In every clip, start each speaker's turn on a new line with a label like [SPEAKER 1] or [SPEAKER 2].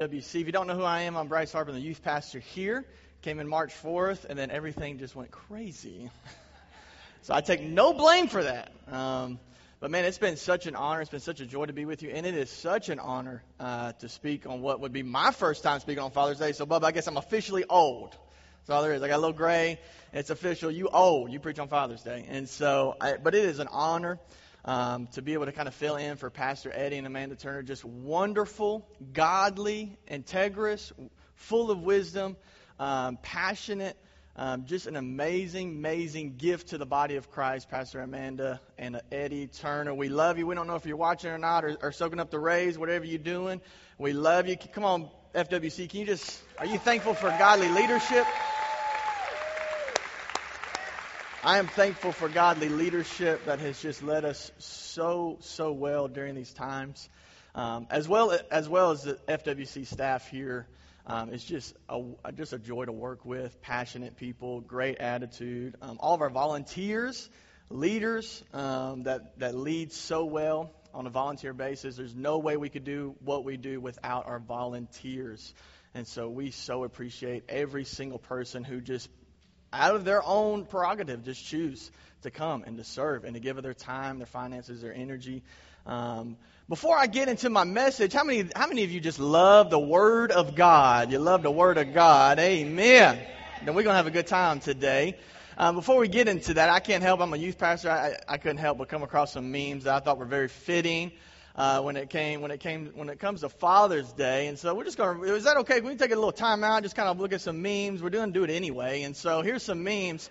[SPEAKER 1] WC. If you don't know who I am, I'm Bryce Harper, the youth pastor here. Came in March 4th, and then everything just went crazy. so I take no blame for that. Um, but man, it's been such an honor. It's been such a joy to be with you, and it is such an honor uh, to speak on what would be my first time speaking on Father's Day. So, Bub, I guess I'm officially old. That's all there is. I got a little gray. It's official. You old. You preach on Father's Day, and so, I, but it is an honor um, to be able to kind of fill in for Pastor Eddie and Amanda Turner. Just wonderful, godly, integrous, full of wisdom, um, passionate. Um, just an amazing, amazing gift to the body of Christ, Pastor Amanda and Eddie Turner. We love you. We don't know if you're watching or not or, or soaking up the rays, whatever you're doing. We love you. Come on, FWC. Can you just, are you thankful for godly leadership? I am thankful for godly leadership that has just led us so, so well during these times, um, as well as well as the FWC staff here. Um, it's just a, just a joy to work with. Passionate people, great attitude. Um, all of our volunteers, leaders um, that that lead so well on a volunteer basis. There's no way we could do what we do without our volunteers. And so we so appreciate every single person who just out of their own prerogative, just choose to come and to serve and to give of their time, their finances, their energy. Um, before I get into my message, how many, how many of you just love the Word of God? You love the Word of God. Amen. Then we're going to have a good time today. Um, before we get into that, I can't help. I'm a youth pastor. I, I couldn't help but come across some memes that I thought were very fitting uh, when it came when it came when it comes to Father's Day. And so we're just going. to Is that okay? Can we take a little time out, just kind of look at some memes? We're doing do it anyway. And so here's some memes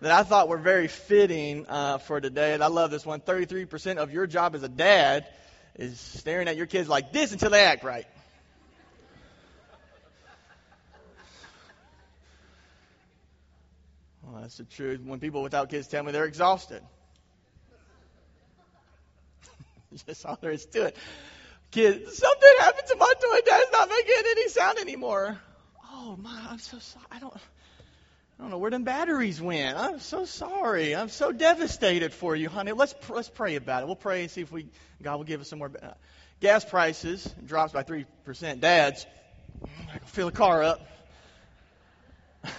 [SPEAKER 1] that I thought were very fitting uh, for today. And I love this one. 33% of your job as a dad is staring at your kids like this until they act right. Well, that's the truth. When people without kids tell me they're exhausted. Just all there is to it. Kid, something happened to my toy. Dad's not making any sound anymore. Oh my, I'm so sorry. I don't. I don't know where them batteries went. I'm so sorry. I'm so devastated for you, honey. Let's let's pray about it. We'll pray and see if we God will give us some more. Uh, gas prices drops by three percent. Dads, I can fill the car up.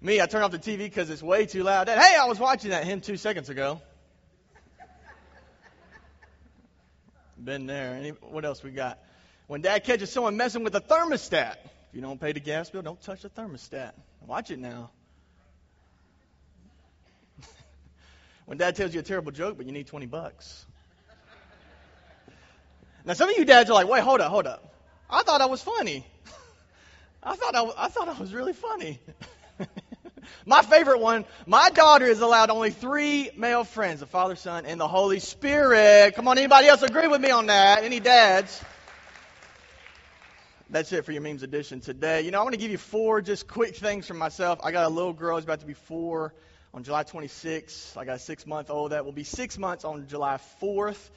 [SPEAKER 1] Me, I turn off the TV because it's way too loud. Dad, hey, I was watching that him two seconds ago. Been there. Any, what else we got? When dad catches someone messing with a thermostat. If you don't pay the gas bill, don't touch the thermostat. Watch it now. when dad tells you a terrible joke, but you need 20 bucks. Now, some of you dads are like, wait, hold up, hold up. I thought I was funny. I thought I, I thought I was really funny. my favorite one, my daughter is allowed only three male friends, the Father, Son, and the Holy Spirit. Come on, anybody else agree with me on that? Any dads? That's it for your memes edition today. You know, I want to give you four just quick things from myself. I got a little girl who's about to be four on July 26th. I got a six month old that will be six months on July 4th.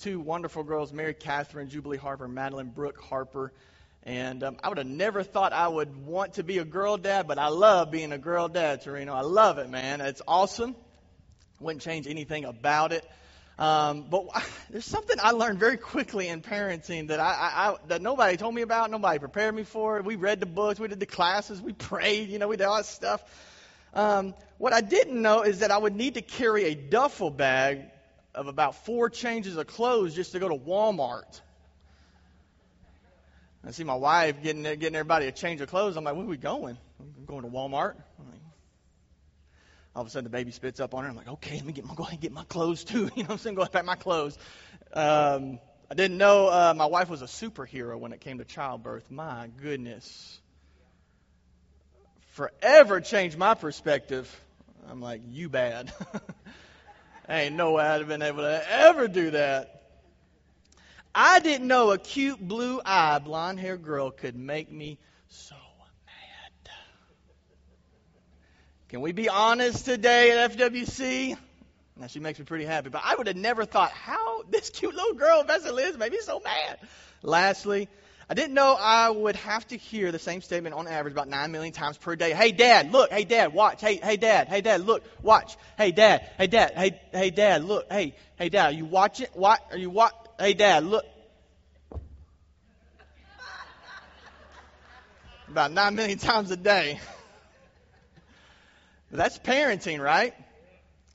[SPEAKER 1] Two wonderful girls, Mary Catherine, Jubilee Harper, Madeline Brooke Harper. And um, I would have never thought I would want to be a girl dad, but I love being a girl dad, Torino. I love it, man. It's awesome. Wouldn't change anything about it. Um, but there's something I learned very quickly in parenting that I, I, I, that nobody told me about, nobody prepared me for. We read the books, we did the classes, we prayed, you know, we did all that stuff. Um, what I didn't know is that I would need to carry a duffel bag of about four changes of clothes just to go to Walmart. I see my wife getting getting everybody a change of clothes. I'm like, where are we going? I'm going to Walmart. Like, all of a sudden, the baby spits up on her. I'm like, okay, let me get my go ahead and get my clothes too. You know, I'm saying, go ahead and pack my clothes. Um, I didn't know uh, my wife was a superhero when it came to childbirth. My goodness, forever changed my perspective. I'm like, you bad. Ain't no way I'd have been able to ever do that. I didn't know a cute blue eyed blonde haired girl could make me so mad. Can we be honest today at FWC? Now she makes me pretty happy, but I would have never thought how this cute little girl, Bessie Liz, made me so mad. Lastly, I didn't know I would have to hear the same statement on average about nine million times per day. Hey dad, look, hey dad, watch. Hey, hey dad, hey dad, look, watch. Hey dad, hey dad, hey, hey dad, look, hey, hey dad, are you watching? What? Are you what? Hey dad, look. about 9 million times a day. That's parenting, right?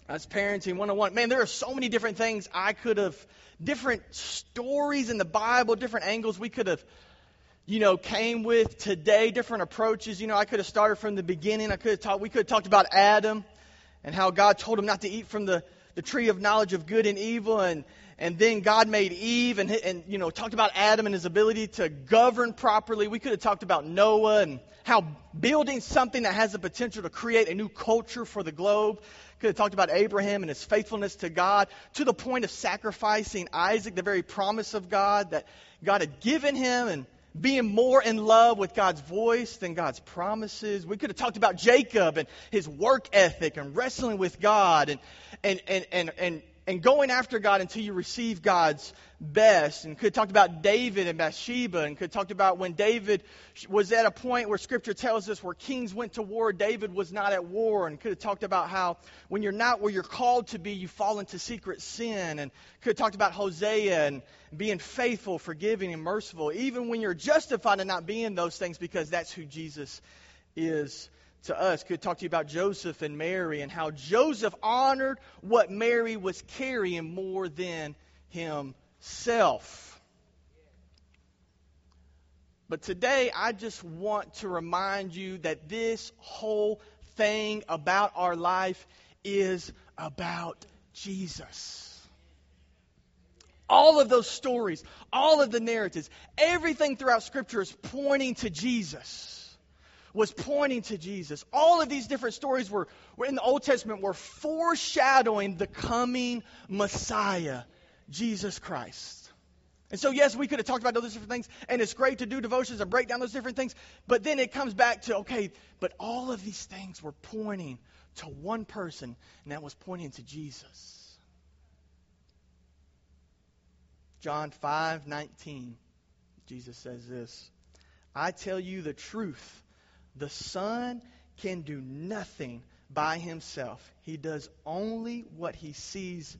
[SPEAKER 1] That's parenting 101. Man, there are so many different things I could have, different stories in the Bible, different angles we could have, you know, came with today, different approaches. You know, I could have started from the beginning. I could have talked, we could have talked about Adam and how God told him not to eat from the, the tree of knowledge of good and evil and, and then God made Eve and, and, you know, talked about Adam and his ability to govern properly. We could have talked about Noah and how building something that has the potential to create a new culture for the globe. Could have talked about Abraham and his faithfulness to God to the point of sacrificing Isaac, the very promise of God that God had given him and being more in love with God's voice than God's promises. We could have talked about Jacob and his work ethic and wrestling with God and, and, and, and, and and going after God until you receive God's best. And could have talked about David and Bathsheba, and could have talked about when David was at a point where Scripture tells us where kings went to war, David was not at war, and could have talked about how when you're not where you're called to be, you fall into secret sin, and could have talked about Hosea and being faithful, forgiving, and merciful, even when you're justified in not being those things because that's who Jesus is to us. Could talk to you about Joseph and Mary and how Joseph honored what Mary was carrying more than himself. But today, I just want to remind you that this whole thing about our life is about Jesus. All of those stories, all of the narratives, everything throughout Scripture is pointing to Jesus was pointing to Jesus. All of these different stories were, were in the Old Testament were foreshadowing the coming Messiah, Jesus Christ. And so, yes, we could have talked about those different things, and it's great to do devotions and break down those different things, but then it comes back to, okay, but all of these things were pointing to one person, and that was pointing to Jesus. John 5 19, Jesus says this I tell you the truth. The Son can do nothing by himself. He does only what he sees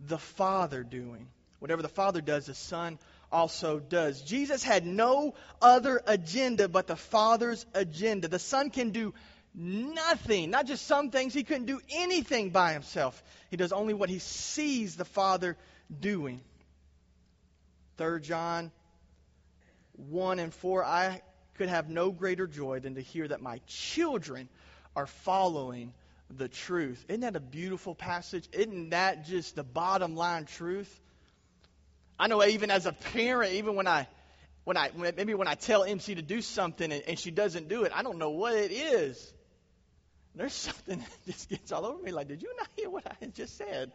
[SPEAKER 1] the Father doing. Whatever the Father does, the Son also does. Jesus had no other agenda but the Father's agenda. The Son can do nothing, not just some things, he couldn't do anything by himself. He does only what he sees the Father doing. 3 John 1 and 4 I could have no greater joy than to hear that my children are following the truth. Isn't that a beautiful passage? Isn't that just the bottom line truth? I know even as a parent, even when I when I maybe when I tell MC to do something and, and she doesn't do it, I don't know what it is. There's something that just gets all over me. Like, did you not hear what I just said?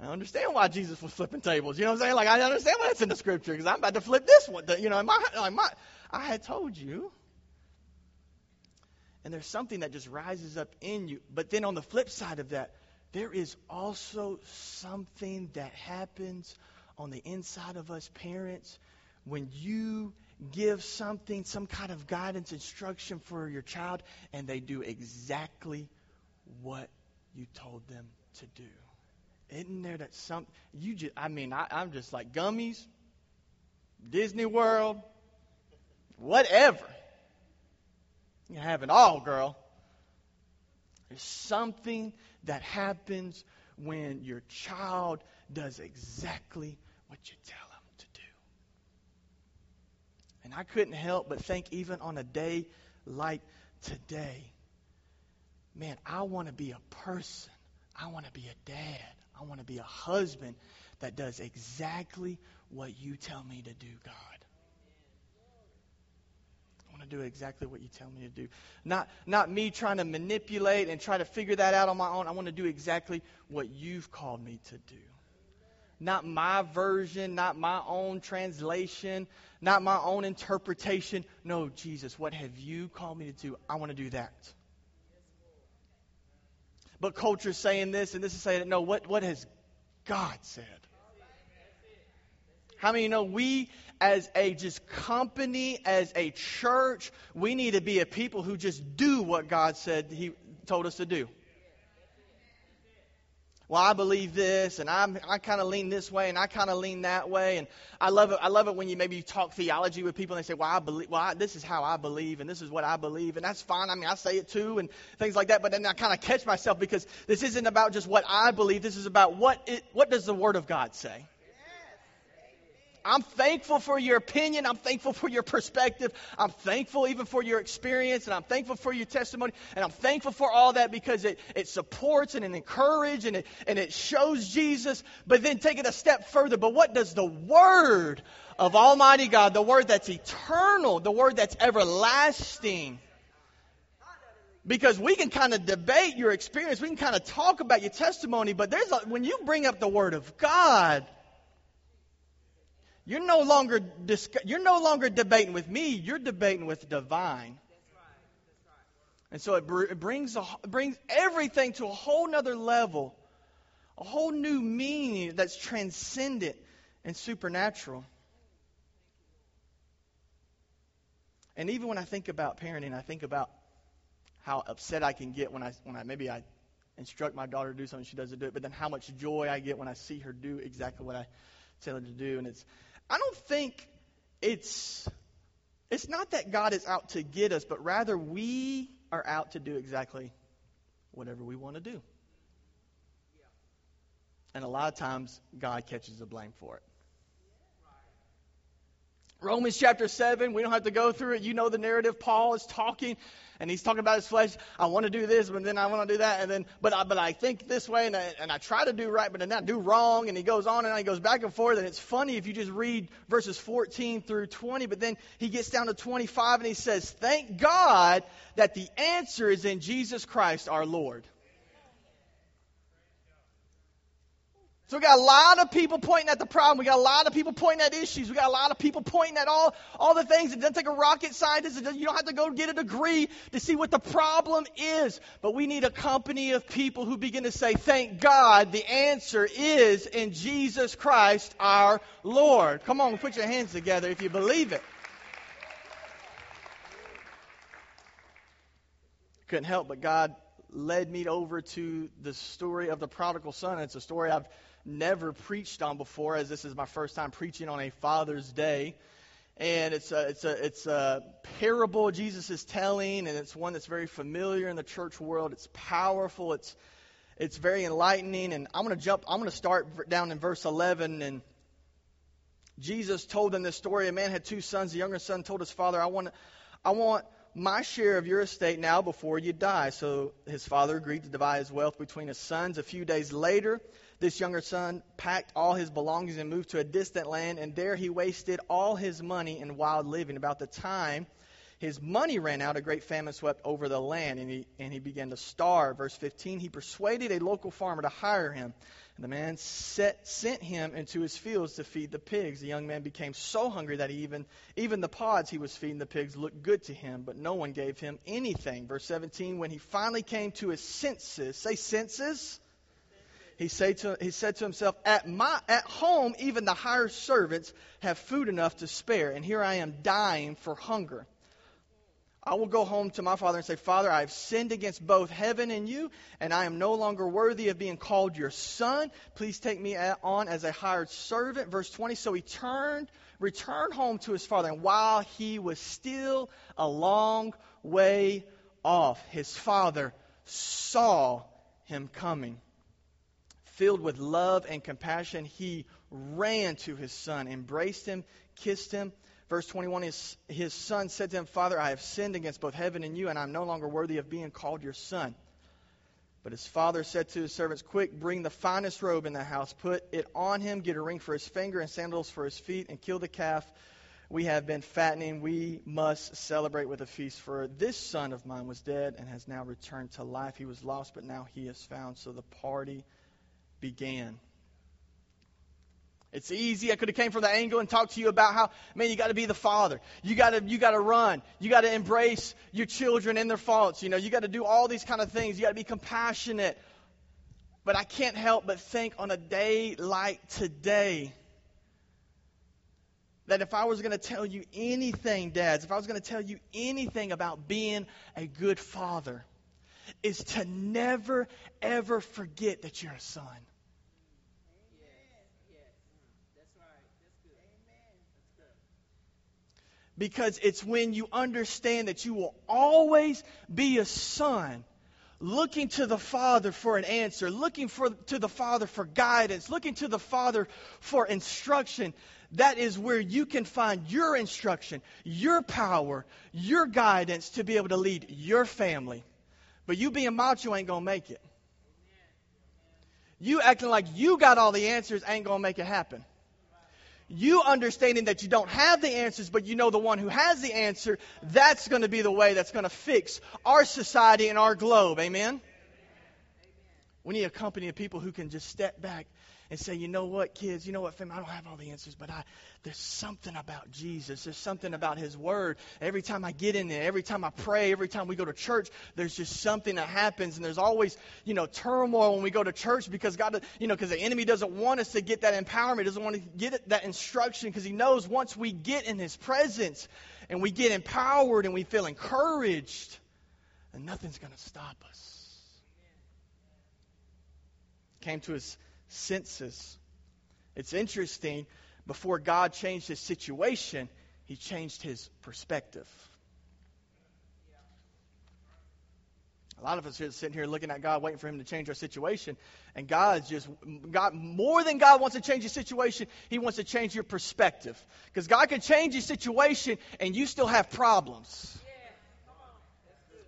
[SPEAKER 1] I understand why Jesus was flipping tables. You know what I'm saying? Like I understand why that's in the scripture because I'm about to flip this one. You know, my, like my, I had told you. And there's something that just rises up in you. But then on the flip side of that, there is also something that happens on the inside of us parents when you give something, some kind of guidance, instruction for your child, and they do exactly what you told them to do. Isn't there that something? you just I mean I, I'm just like gummies, Disney World, whatever. You have it all, girl. There's something that happens when your child does exactly what you tell them to do. And I couldn't help but think, even on a day like today, man, I want to be a person. I want to be a dad. I want to be a husband that does exactly what you tell me to do, God. I want to do exactly what you tell me to do. Not, not me trying to manipulate and try to figure that out on my own. I want to do exactly what you've called me to do. Not my version, not my own translation, not my own interpretation. No, Jesus, what have you called me to do? I want to do that but culture's saying this and this is saying that. No, what, what has God said? How many you know we as a just company, as a church, we need to be a people who just do what God said He told us to do. Well, I believe this, and I'm, I kind of lean this way, and I kind of lean that way, and I love it. I love it when you maybe you talk theology with people, and they say, "Well, I believe. Well, I, this is how I believe, and this is what I believe, and that's fine. I mean, I say it too, and things like that. But then I kind of catch myself because this isn't about just what I believe. This is about what it, what does the Word of God say. I'm thankful for your opinion. I'm thankful for your perspective. I'm thankful even for your experience, and I'm thankful for your testimony. And I'm thankful for all that because it, it supports and it encourages and it, and it shows Jesus. But then take it a step further. But what does the Word of Almighty God, the Word that's eternal, the Word that's everlasting, because we can kind of debate your experience, we can kind of talk about your testimony, but there's a, when you bring up the Word of God, you're no longer you're no longer debating with me. You're debating with divine. And so it, br- it brings a, brings everything to a whole nother level, a whole new meaning that's transcendent and supernatural. And even when I think about parenting, I think about how upset I can get when I when I maybe I instruct my daughter to do something she doesn't do it, but then how much joy I get when I see her do exactly what I tell her to do, and it's I don't think it's it's not that God is out to get us, but rather we are out to do exactly whatever we want to do. And a lot of times God catches the blame for it. Romans chapter 7, we don't have to go through it. You know the narrative. Paul is talking and he's talking about his flesh. I want to do this, but then I want to do that, and then but I, but I think this way, and I, and I try to do right, but then I do wrong, and he goes on and he goes back and forth, and it's funny if you just read verses 14 through 20, but then he gets down to 25 and he says, "Thank God that the answer is in Jesus Christ our Lord." So we got a lot of people pointing at the problem. We got a lot of people pointing at issues. We got a lot of people pointing at all, all the things. It doesn't take a rocket scientist. you don't have to go get a degree to see what the problem is. But we need a company of people who begin to say, thank God the answer is in Jesus Christ our Lord. Come on, put your hands together if you believe it. Couldn't help but God led me over to the story of the prodigal son. It's a story I've never preached on before, as this is my first time preaching on a Father's Day. And it's a, it's a, it's a parable Jesus is telling, and it's one that's very familiar in the church world. It's powerful. It's, it's very enlightening. And I'm going to jump, I'm going to start down in verse 11. And Jesus told them this story. A man had two sons. The younger son told his father, I want, I want my share of your estate now before you die. So his father agreed to divide his wealth between his sons. A few days later, this younger son packed all his belongings and moved to a distant land, and there he wasted all his money in wild living. About the time his money ran out, a great famine swept over the land, and he, and he began to starve. Verse 15 He persuaded a local farmer to hire him. And the man set, sent him into his fields to feed the pigs. The young man became so hungry that even, even the pods he was feeding the pigs looked good to him, but no one gave him anything. Verse 17 When he finally came to his senses, say senses he, say to, he said to himself, at, my, at home, even the hired servants have food enough to spare, and here I am dying for hunger. I will go home to my father and say, Father, I have sinned against both heaven and you, and I am no longer worthy of being called your son. Please take me on as a hired servant. Verse 20. So he turned, returned home to his father, and while he was still a long way off, his father saw him coming Filled with love and compassion, he ran to his son, embraced him, kissed him. Verse 21 his, his son said to him, Father, I have sinned against both heaven and you, and I'm no longer worthy of being called your son. But his father said to his servants, Quick, bring the finest robe in the house, put it on him, get a ring for his finger and sandals for his feet, and kill the calf we have been fattening. We must celebrate with a feast. For this son of mine was dead and has now returned to life. He was lost, but now he is found. So the party began. It's easy. I could have came from the angle and talked to you about how, man, you got to be the father. You got to, you got to run. You got to embrace your children and their faults. You know, you got to do all these kind of things. You got to be compassionate. But I can't help but think on a day like today that if I was going to tell you anything, dads, if I was going to tell you anything about being a good father, is to never, ever forget that you're a son. Because it's when you understand that you will always be a son looking to the Father for an answer, looking for, to the Father for guidance, looking to the Father for instruction, that is where you can find your instruction, your power, your guidance to be able to lead your family. But you being macho ain't going to make it. You acting like you got all the answers ain't going to make it happen. You understanding that you don't have the answers, but you know the one who has the answer, that's going to be the way that's going to fix our society and our globe. Amen? We need a company of people who can just step back and say, you know what, kids, you know what, fam, I don't have all the answers, but I, there's something about Jesus. There's something about His Word. Every time I get in there, every time I pray, every time we go to church, there's just something that happens. And there's always, you know, turmoil when we go to church because God, you know, because the enemy doesn't want us to get that empowerment, doesn't want to get that instruction because He knows once we get in His presence and we get empowered and we feel encouraged, and nothing's going to stop us. Came to His senses. It's interesting, before God changed his situation, he changed his perspective. A lot of us are sitting here looking at God, waiting for Him to change our situation. And God's just, God, more than God wants to change your situation, He wants to change your perspective. Because God can change your situation and you still have problems.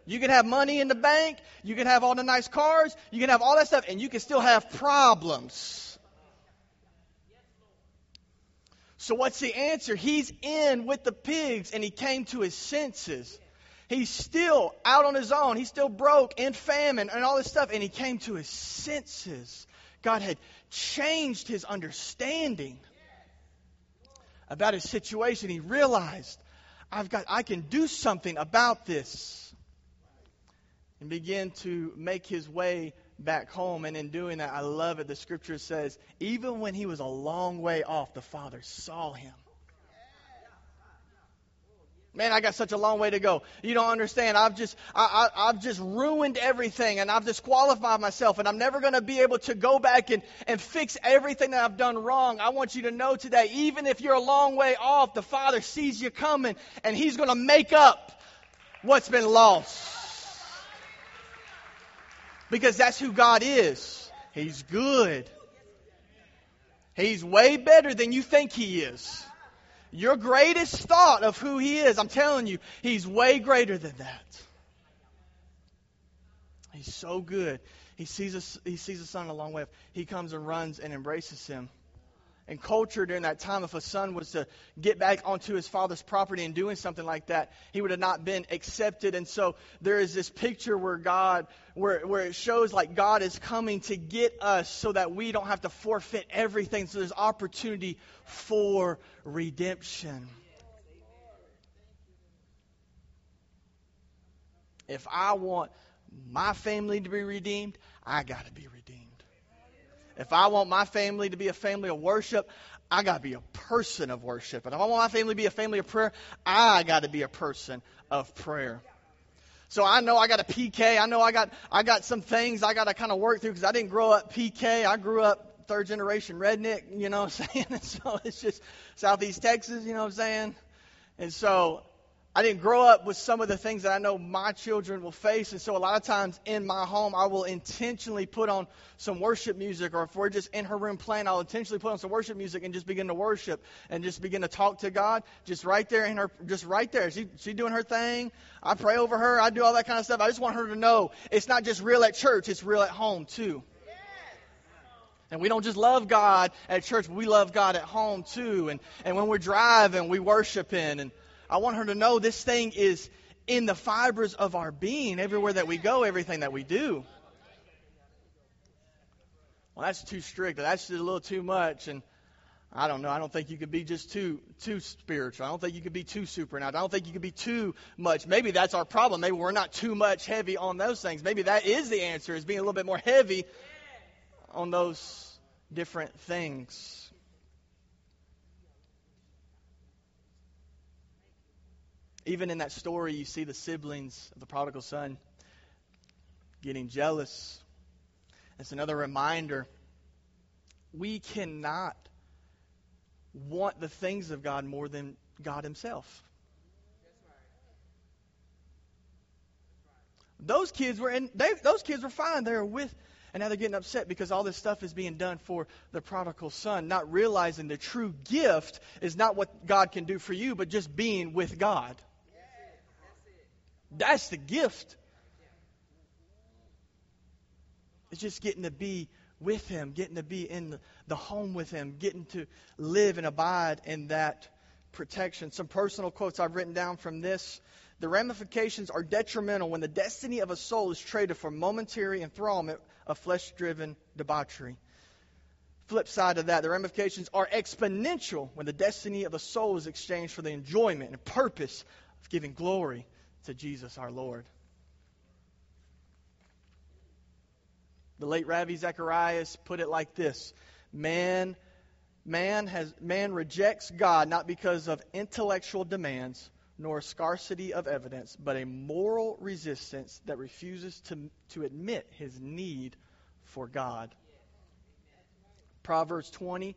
[SPEAKER 1] You can have money in the bank, you can have all the nice cars, you can have all that stuff, and you can still have problems. So, what's the answer? He's in with the pigs and he came to his senses. He's still out on his own. He's still broke in famine and all this stuff, and he came to his senses. God had changed his understanding about his situation. He realized, I've got, I can do something about this and begin to make his way back home. And in doing that, I love it. The scripture says, even when he was a long way off, the Father saw him. Man, I got such a long way to go. You don't understand. I've just, I, I, have just ruined everything and I've disqualified myself and I'm never going to be able to go back and, and fix everything that I've done wrong. I want you to know today, even if you're a long way off, the Father sees you coming and He's going to make up what's been lost. Because that's who God is. He's good. He's way better than you think He is. Your greatest thought of who He is, I'm telling you, He's way greater than that. He's so good. He sees a, he sees his son a long way. off. He comes and runs and embraces him and culture during that time, if a son was to get back onto his father's property and doing something like that, he would have not been accepted. And so there is this picture where God, where, where it shows like God is coming to get us so that we don't have to forfeit everything. So there's opportunity for redemption. If I want my family to be redeemed, I got to be redeemed. If I want my family to be a family of worship, I got to be a person of worship. And if I want my family to be a family of prayer, I got to be a person of prayer. So I know I got a PK. I know I got I got some things I got to kind of work through because I didn't grow up PK. I grew up third generation redneck. You know what I'm saying? And so it's just Southeast Texas. You know what I'm saying? And so I didn't grow up with some of the things that I know my children will face. And so a lot of times in my home, I will intentionally put on some worship music, or if we're just in her room playing, I'll intentionally put on some worship music and just begin to worship and just begin to talk to God, just right there in her, just right there. She, she doing her thing. I pray over her. I do all that kind of stuff. I just want her to know it's not just real at church, it's real at home too. And we don't just love God at church, we love God at home too. And, and when we're driving, we worship in. And I want her to know this thing is in the fibers of our being everywhere that we go, everything that we do. Well, that's too strict. That's just a little too much. And I don't know. I don't think you could be just too too spiritual. I don't think you could be too supernatural. I don't think you could be too much. Maybe that's our problem. Maybe we're not too much heavy on those things. Maybe that is the answer: is being a little bit more heavy on those different things. Even in that story, you see the siblings of the prodigal son. getting jealous. It's another reminder we cannot want the things of God more than God Himself. Those kids were in. They, those kids were fine. They were with, and now they're getting upset because all this stuff is being done for the prodigal son, not realizing the true gift is not what God can do for you, but just being with God. That's the gift. It's just getting to be with Him, getting to be in the home with Him, getting to live and abide in that protection. Some personal quotes I've written down from this. The ramifications are detrimental when the destiny of a soul is traded for momentary enthrallment of flesh driven debauchery. Flip side of that, the ramifications are exponential when the destiny of a soul is exchanged for the enjoyment and purpose of giving glory to Jesus our Lord. The late Ravi Zacharias put it like this Man man has man rejects God not because of intellectual demands nor scarcity of evidence, but a moral resistance that refuses to, to admit his need for God. Proverbs 20,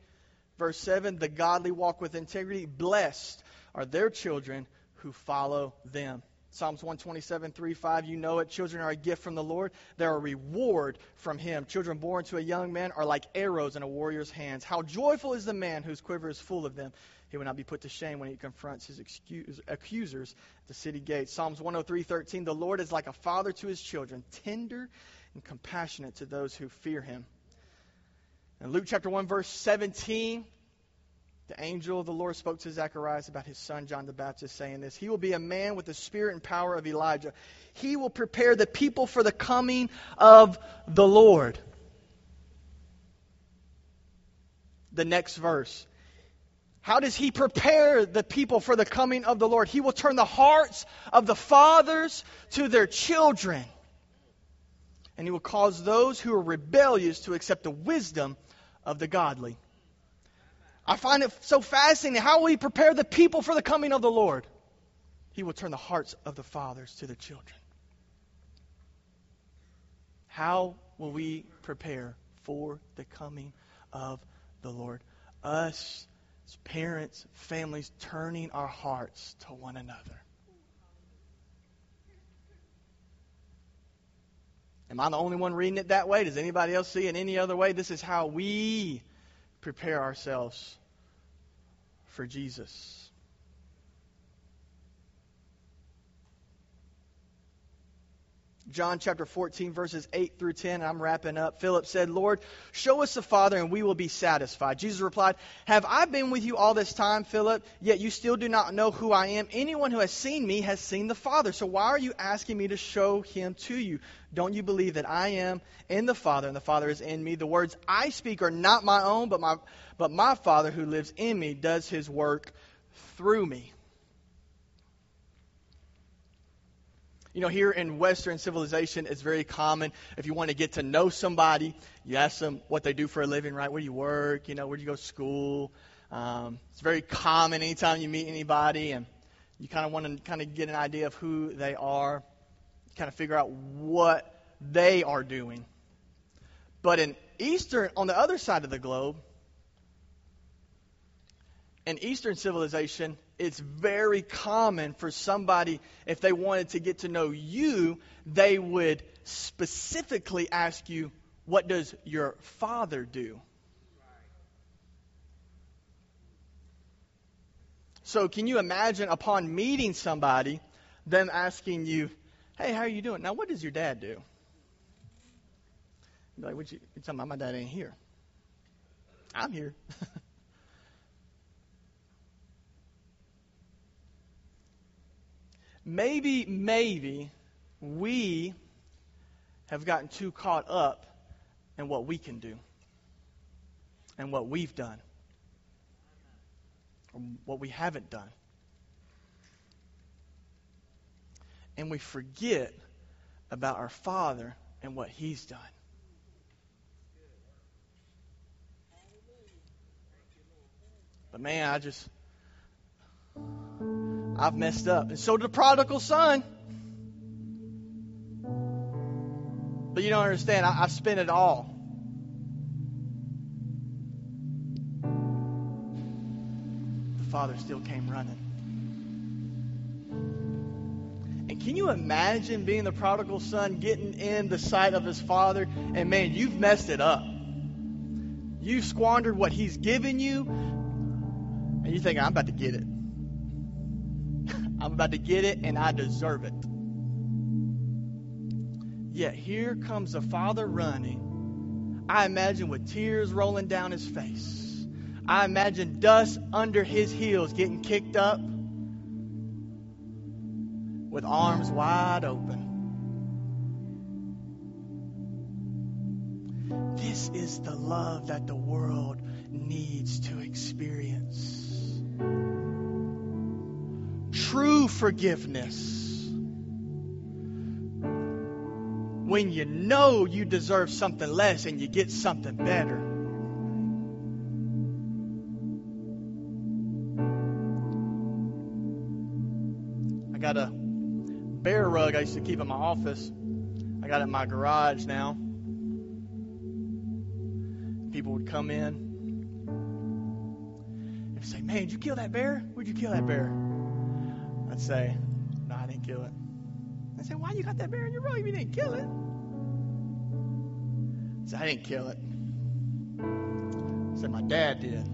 [SPEAKER 1] verse 7 The godly walk with integrity. Blessed are their children who follow them. Psalms 127, 3, 5, you know it. Children are a gift from the Lord. They're a reward from Him. Children born to a young man are like arrows in a warrior's hands. How joyful is the man whose quiver is full of them. He will not be put to shame when he confronts his excuse, accusers at the city gates. Psalms 103, 13, the Lord is like a father to his children, tender and compassionate to those who fear him. In Luke chapter 1, verse 17, the angel of the Lord spoke to Zacharias about his son John the Baptist, saying this He will be a man with the spirit and power of Elijah. He will prepare the people for the coming of the Lord. The next verse. How does he prepare the people for the coming of the Lord? He will turn the hearts of the fathers to their children. And he will cause those who are rebellious to accept the wisdom of the godly. I find it so fascinating. How will he prepare the people for the coming of the Lord? He will turn the hearts of the fathers to the children. How will we prepare for the coming of the Lord? Us, parents, families, turning our hearts to one another. Am I the only one reading it that way? Does anybody else see it any other way? This is how we prepare ourselves for Jesus. John chapter 14, verses 8 through 10. I'm wrapping up. Philip said, Lord, show us the Father, and we will be satisfied. Jesus replied, Have I been with you all this time, Philip? Yet you still do not know who I am. Anyone who has seen me has seen the Father. So why are you asking me to show him to you? Don't you believe that I am in the Father, and the Father is in me? The words I speak are not my own, but my, but my Father who lives in me does his work through me. You know, here in Western civilization, it's very common if you want to get to know somebody, you ask them what they do for a living, right? Where do you work? You know, where do you go to school? Um, it's very common anytime you meet anybody, and you kind of want to kind of get an idea of who they are, kind of figure out what they are doing. But in Eastern, on the other side of the globe, in Eastern civilization, it's very common for somebody, if they wanted to get to know you, they would specifically ask you, What does your father do? So, can you imagine upon meeting somebody, them asking you, Hey, how are you doing? Now, what does your dad do? You're like, what you, you're talking about my dad ain't here. I'm here. maybe, maybe we have gotten too caught up in what we can do and what we've done what we haven't done. And we forget about our Father and what He's done. But man, I just I've messed up. And so did the prodigal son. But you don't understand. I, I spent it all. The father still came running. And can you imagine being the prodigal son, getting in the sight of his father, and man, you've messed it up. You've squandered what he's given you, and you think, I'm about to get it. I'm about to get it, and I deserve it. Yet here comes the father running. I imagine with tears rolling down his face. I imagine dust under his heels getting kicked up with arms wide open. This is the love that the world needs to experience. Forgiveness. When you know you deserve something less and you get something better. I got a bear rug I used to keep in my office. I got it in my garage now. People would come in and say, Man, did you kill that bear? Where'd you kill that bear? I'd say, No, I didn't kill it. I'd say, Why you got that bear in your if you didn't kill it? I said, I didn't kill it. I said, My dad did.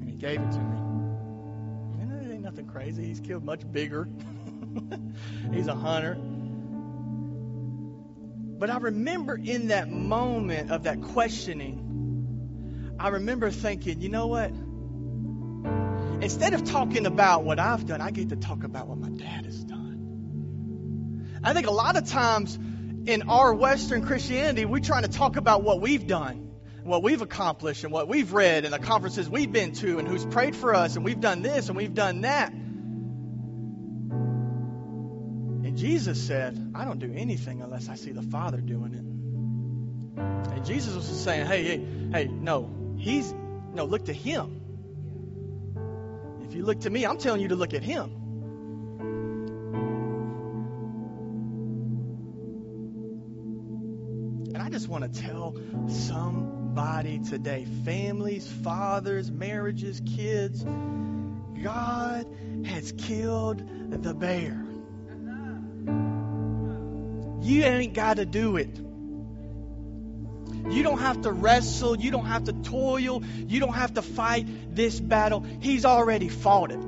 [SPEAKER 1] And he gave it to me And it ain't nothing crazy. He's killed much bigger. He's a hunter. But I remember in that moment of that questioning, I remember thinking, you know what? Instead of talking about what I've done, I get to talk about what my dad has done. I think a lot of times in our Western Christianity, we're trying to talk about what we've done what we've accomplished and what we've read and the conferences we've been to and who's prayed for us and we've done this and we've done that. And Jesus said, I don't do anything unless I see the Father doing it. And Jesus was just saying, hey, hey, hey, no, he's, no, look to him. If you look to me, I'm telling you to look at him. And I just want to tell somebody today families, fathers, marriages, kids. God has killed the bear. You ain't got to do it. You don't have to wrestle. You don't have to toil. You don't have to fight this battle. He's already fought it.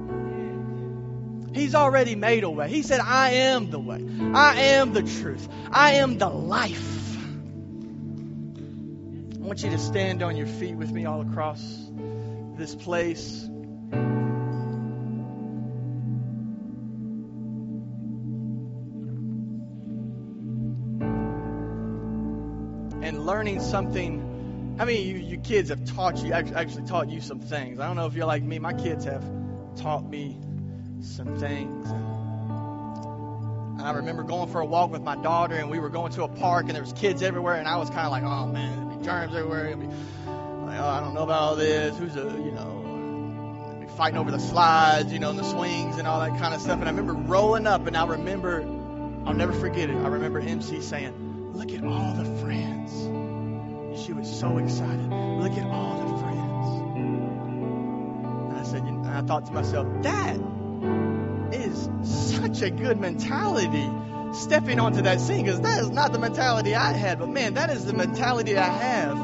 [SPEAKER 1] He's already made a way. He said, I am the way. I am the truth. I am the life I want you to stand on your feet with me all across this place. Learning something. How many of you, you kids have taught you, actually taught you some things? I don't know if you're like me. My kids have taught me some things. And I remember going for a walk with my daughter, and we were going to a park, and there was kids everywhere, and I was kind of like, oh man, germs everywhere. Be, like, oh, I don't know about all this. Who's a, you know, fighting over the slides, you know, and the swings and all that kind of stuff. And I remember rolling up, and I remember, I'll never forget it. I remember MC saying, "Look at all the friends." She was so excited. Look at all the friends. And I said, and I thought to myself, that is such a good mentality stepping onto that scene because that is not the mentality I had. But man, that is the mentality I have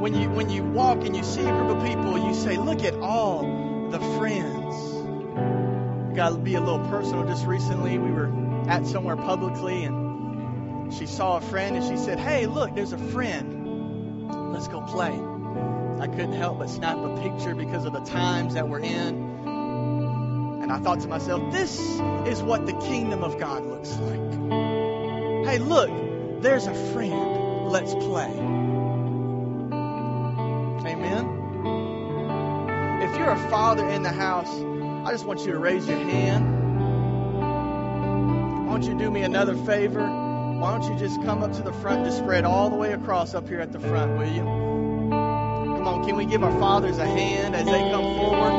[SPEAKER 1] when you when you walk and you see a group of people. You say, "Look at all the friends." Got to be a little personal. Just recently, we were at somewhere publicly, and she saw a friend, and she said, "Hey, look, there's a friend. Let's go play." I couldn't help but snap a picture because of the times that we're in. And I thought to myself, this is what the kingdom of God looks like. Hey, look, there's a friend. Let's play. Amen. If you're a father in the house, I just want you to raise your hand. Why don't you do me another favor? Why don't you just come up to the front, just spread all the way across up here at the front, will you? Come on, can we give our fathers a hand as they come forward?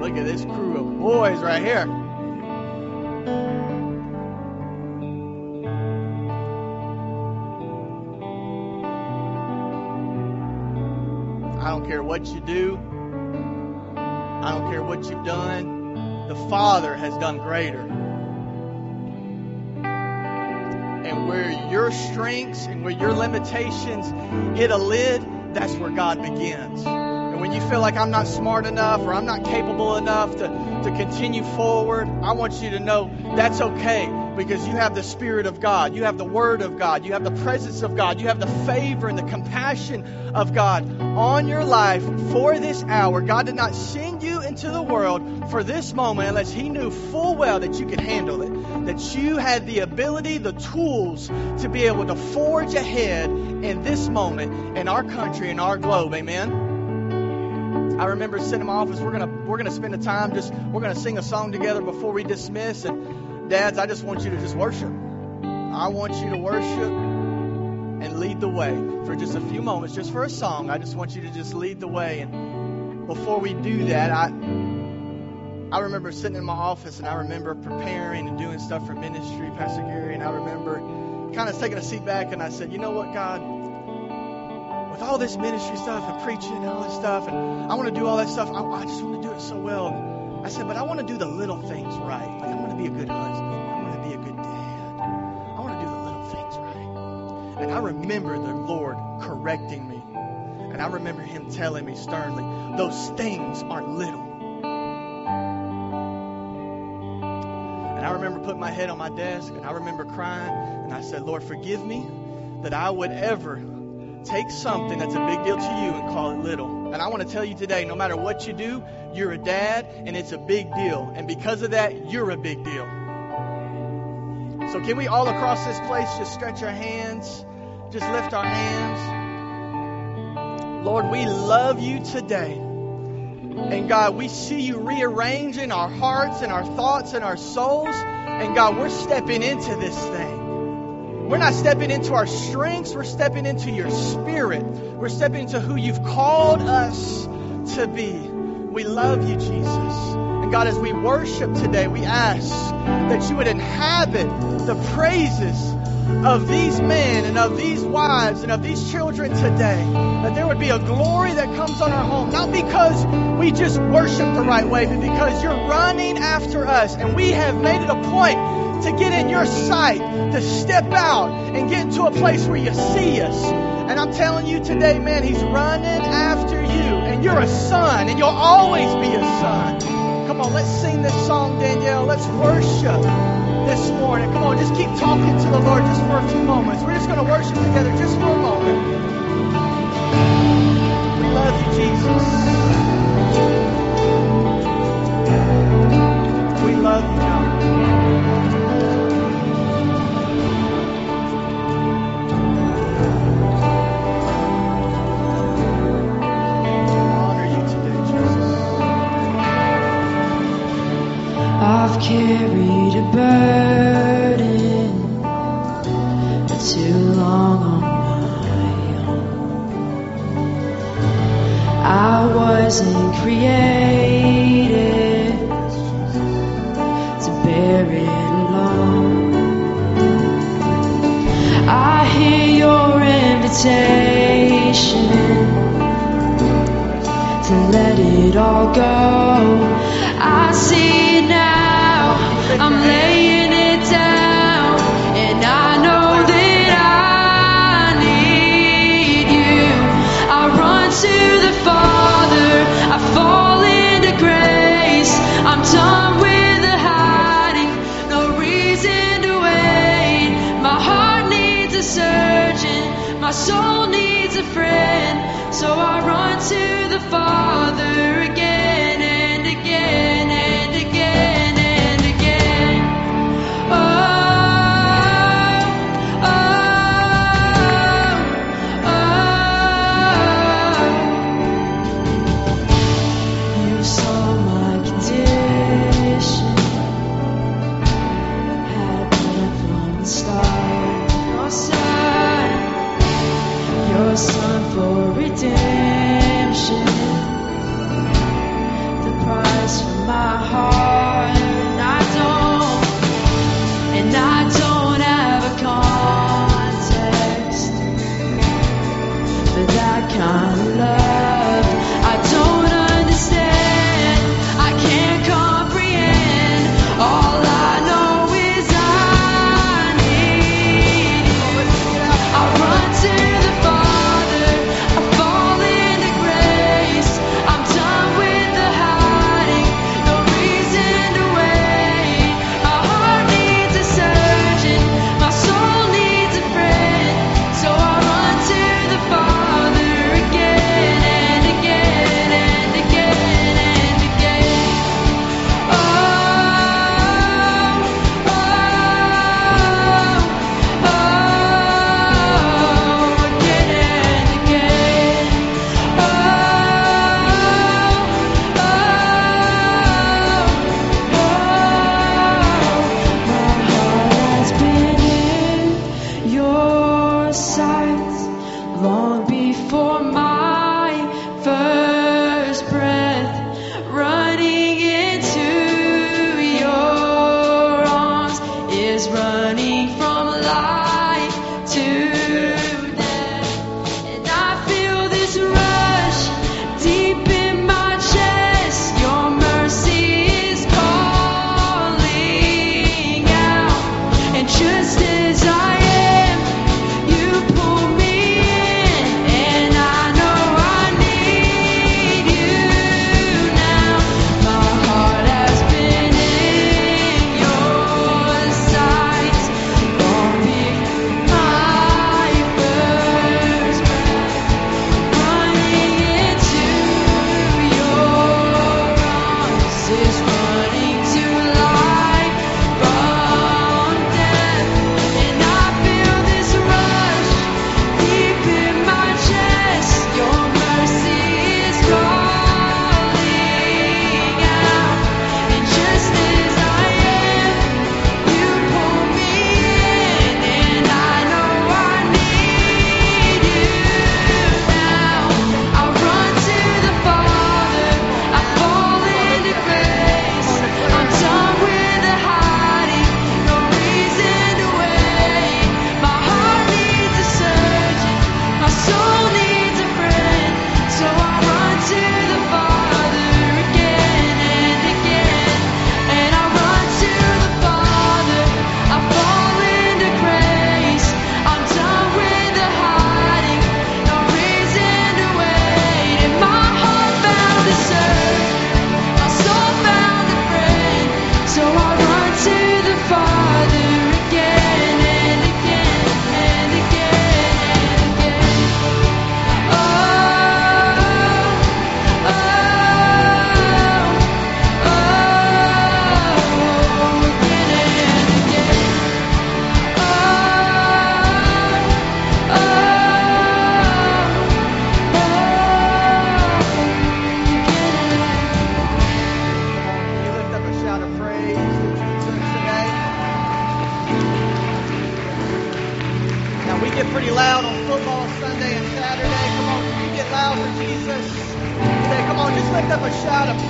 [SPEAKER 1] Look at this crew of boys right here. What you do. I don't care what you've done. The Father has done greater. And where your strengths and where your limitations hit a lid, that's where God begins. And when you feel like I'm not smart enough or I'm not capable enough to, to continue forward, I want you to know that's okay because you have the Spirit of God, you have the Word of God, you have the presence of God, you have the favor and the compassion of God on your life for this hour. God did not send you into the world for this moment unless He knew full well that you could handle it, that you had the ability, the tools to be able to forge ahead in this moment in our country, in our globe. Amen. I remember sitting in my office. We're gonna we're gonna spend the time just we're gonna sing a song together before we dismiss and Dads, I just want you to just worship. I want you to worship and lead the way for just a few moments, just for a song. I just want you to just lead the way. And before we do that, I I remember sitting in my office and I remember preparing and doing stuff for ministry, Pastor Gary, and I remember kind of taking a seat back and I said, you know what, God, with all this ministry stuff and preaching and all this stuff, and I want to do all that stuff, I, I just want to do it so well. I said, but I want to do the little things right. Like I want to be a good husband. I want to be a good dad. I want to do the little things right. And I remember the Lord correcting me. And I remember Him telling me sternly, those things aren't little. And I remember putting my head on my desk and I remember crying. And I said, Lord, forgive me that I would ever take something that's a big deal to you and call it little. And I want to tell you today no matter what you do, you're a dad and it's a big deal. And because of that, you're a big deal. So, can we all across this place just stretch our hands, just lift our hands? Lord, we love you today. And God, we see you rearranging our hearts and our thoughts and our souls. And God, we're stepping into this thing. We're not stepping into our strengths, we're stepping into your spirit. We're stepping into who you've called us to be. We love you, Jesus. And God, as we worship today, we ask that you would inhabit the praises of these men and of these wives and of these children today. That there would be a glory that comes on our home, not because we just worship the right way, but because you're running after us. And we have made it a point to get in your sight, to step out and get into a place where you see us. And I'm telling you today, man, he's running after you. And you're a son, and you'll always be a son. Come on, let's sing this song, Danielle. Let's worship this morning. Come on, just keep talking to the Lord just for a few moments. We're just going to worship together just for a moment. We love you, Jesus. We love you,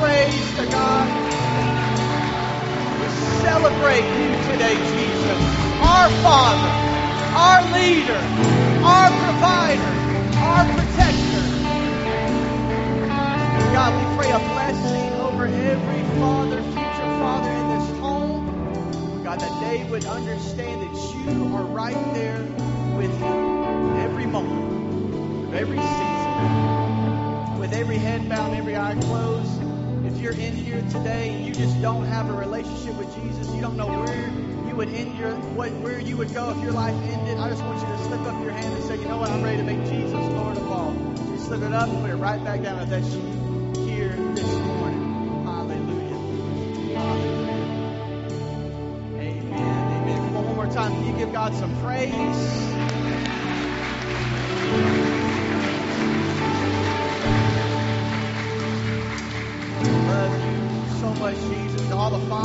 [SPEAKER 1] praise to God. We celebrate you today, Jesus. Our Father, our leader, our provider, our protector. God, we pray a blessing over every father, future father in this home. God, that they would understand that you are right there with them every moment, every season, with every head bowed, every eye closed. You're in here today and you just don't have a relationship with Jesus, you don't know where you would end your what, where you would go if your life ended. I just want you to slip up your hand and say, you know what, I'm ready to make Jesus Lord of all. Just slip it up and put it right back down at that sheet here this morning. Hallelujah. Hallelujah. Amen. Amen. Come on, one more time. Can you give God some praise?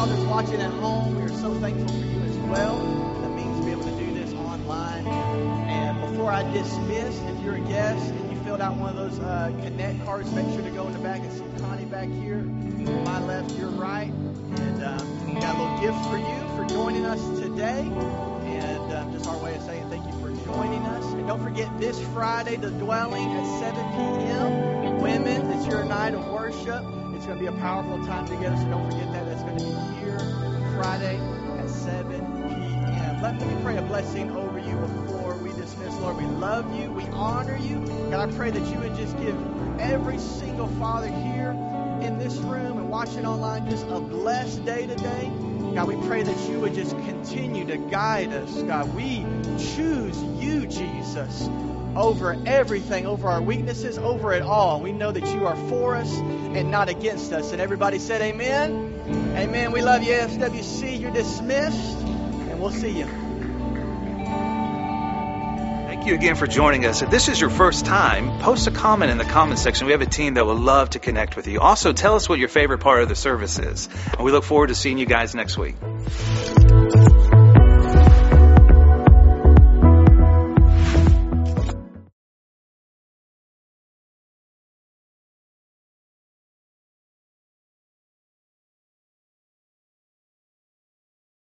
[SPEAKER 1] Fathers watching at home, we are so thankful for you as well. That means to be able to do this online. And before I dismiss, if you're a guest and you filled out one of those uh, connect cards, make sure to go in the back and see Connie back here. My left, your right. And um, we got a little gift for you for joining us today. And um, just our way of saying thank you for joining us. And don't forget this Friday, the dwelling at 7 p.m. Women, it's your night of worship. It's going to be a powerful time together, so don't forget that. That's going to be here Friday at 7 p.m. Let me pray a blessing over you before we dismiss. Lord, we love you. We honor you. God, I pray that you would just give every single father here in this room and watching online just a blessed day today. God, we pray that you would just continue to guide us. God, we choose you, Jesus, over everything, over our weaknesses, over it all. We know that you are for us and not against us. And everybody said, Amen. Amen. We love you, FWC. You're dismissed, and we'll see you.
[SPEAKER 2] Thank you again for joining us. If this is your first time, post a comment in the comment section. We have a team that would love to connect with you. Also, tell us what your favorite part of the service is. And we look forward to seeing you guys next week.